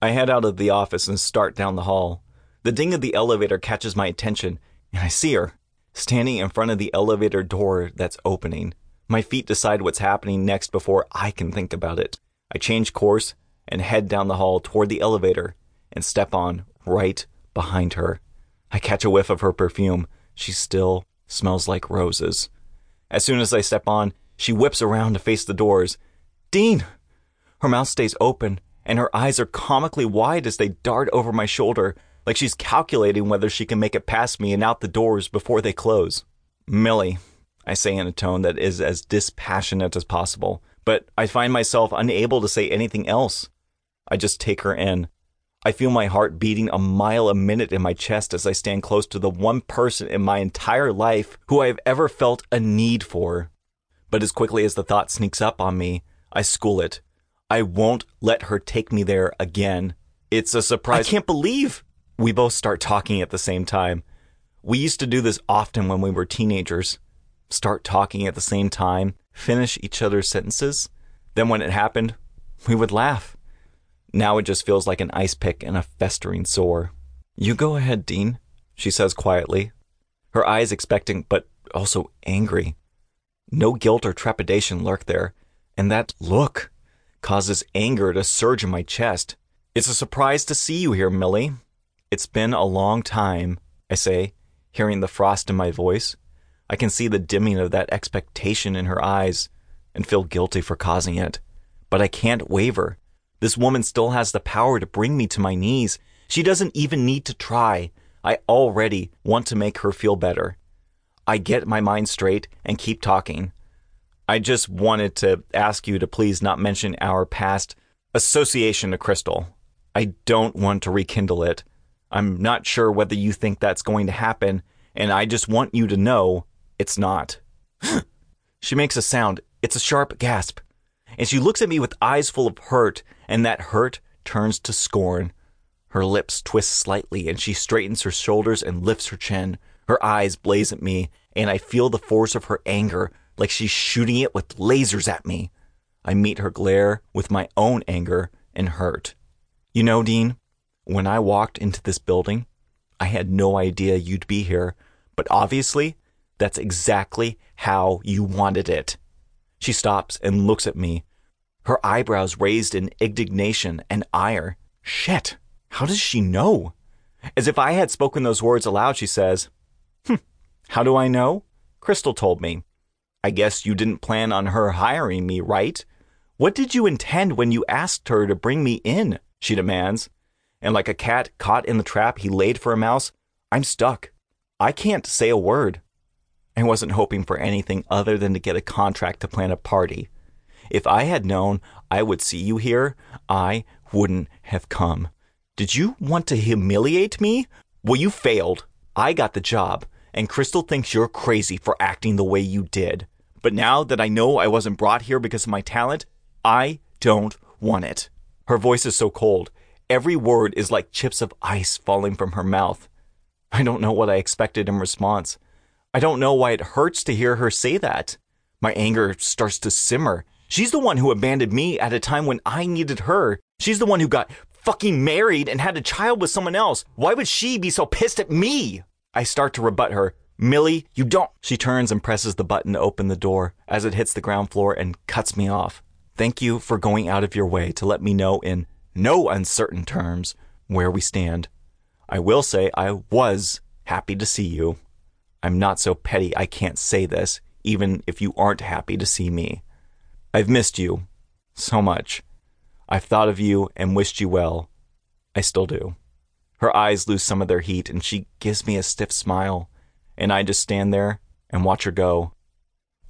I head out of the office and start down the hall. The ding of the elevator catches my attention, and I see her, standing in front of the elevator door that's opening. My feet decide what's happening next before I can think about it. I change course and head down the hall toward the elevator and step on right behind her. I catch a whiff of her perfume. She still smells like roses. As soon as I step on, she whips around to face the doors. Dean! Her mouth stays open, and her eyes are comically wide as they dart over my shoulder, like she's calculating whether she can make it past me and out the doors before they close. Milly, I say in a tone that is as dispassionate as possible, but I find myself unable to say anything else. I just take her in. I feel my heart beating a mile a minute in my chest as I stand close to the one person in my entire life who I have ever felt a need for. But as quickly as the thought sneaks up on me, I school it. I won't let her take me there again. It's a surprise. I can't believe we both start talking at the same time. We used to do this often when we were teenagers. Start talking at the same time, finish each other's sentences. Then when it happened, we would laugh. Now it just feels like an ice pick and a festering sore. You go ahead, Dean, she says quietly, her eyes expectant but also angry. No guilt or trepidation lurk there, and that look causes anger to surge in my chest. It's a surprise to see you here, Milly. It's been a long time, I say, hearing the frost in my voice. I can see the dimming of that expectation in her eyes and feel guilty for causing it. But I can't waver. This woman still has the power to bring me to my knees. She doesn't even need to try. I already want to make her feel better. I get my mind straight and keep talking. I just wanted to ask you to please not mention our past association to Crystal. I don't want to rekindle it. I'm not sure whether you think that's going to happen, and I just want you to know it's not. she makes a sound. It's a sharp gasp. And she looks at me with eyes full of hurt, and that hurt turns to scorn. Her lips twist slightly, and she straightens her shoulders and lifts her chin. Her eyes blaze at me, and I feel the force of her anger like she's shooting it with lasers at me. I meet her glare with my own anger and hurt. You know, Dean, when I walked into this building, I had no idea you'd be here, but obviously, that's exactly how you wanted it. She stops and looks at me, her eyebrows raised in indignation and ire. Shit, how does she know? As if I had spoken those words aloud, she says, Hm, how do I know? Crystal told me. I guess you didn't plan on her hiring me, right? What did you intend when you asked her to bring me in? She demands. And like a cat caught in the trap he laid for a mouse, I'm stuck. I can't say a word. I wasn't hoping for anything other than to get a contract to plan a party. If I had known I would see you here, I wouldn't have come. Did you want to humiliate me? Well, you failed. I got the job, and Crystal thinks you're crazy for acting the way you did. But now that I know I wasn't brought here because of my talent, I don't want it. Her voice is so cold. Every word is like chips of ice falling from her mouth. I don't know what I expected in response. I don't know why it hurts to hear her say that. My anger starts to simmer. She's the one who abandoned me at a time when I needed her. She's the one who got fucking married and had a child with someone else. Why would she be so pissed at me? I start to rebut her. Milly, you don't. She turns and presses the button to open the door as it hits the ground floor and cuts me off. Thank you for going out of your way to let me know in no uncertain terms where we stand. I will say I was happy to see you. I'm not so petty I can't say this, even if you aren't happy to see me. I've missed you so much. I've thought of you and wished you well. I still do. Her eyes lose some of their heat, and she gives me a stiff smile, and I just stand there and watch her go.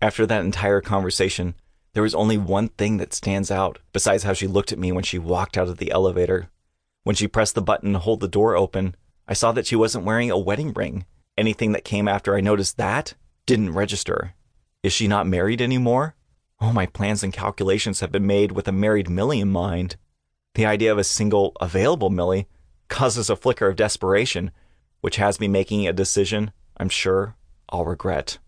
After that entire conversation, there was only one thing that stands out, besides how she looked at me when she walked out of the elevator. When she pressed the button to hold the door open, I saw that she wasn't wearing a wedding ring. Anything that came after I noticed that didn't register. Is she not married anymore? All my plans and calculations have been made with a married Milly in mind. The idea of a single, available Milly causes a flicker of desperation, which has me making a decision I'm sure I'll regret.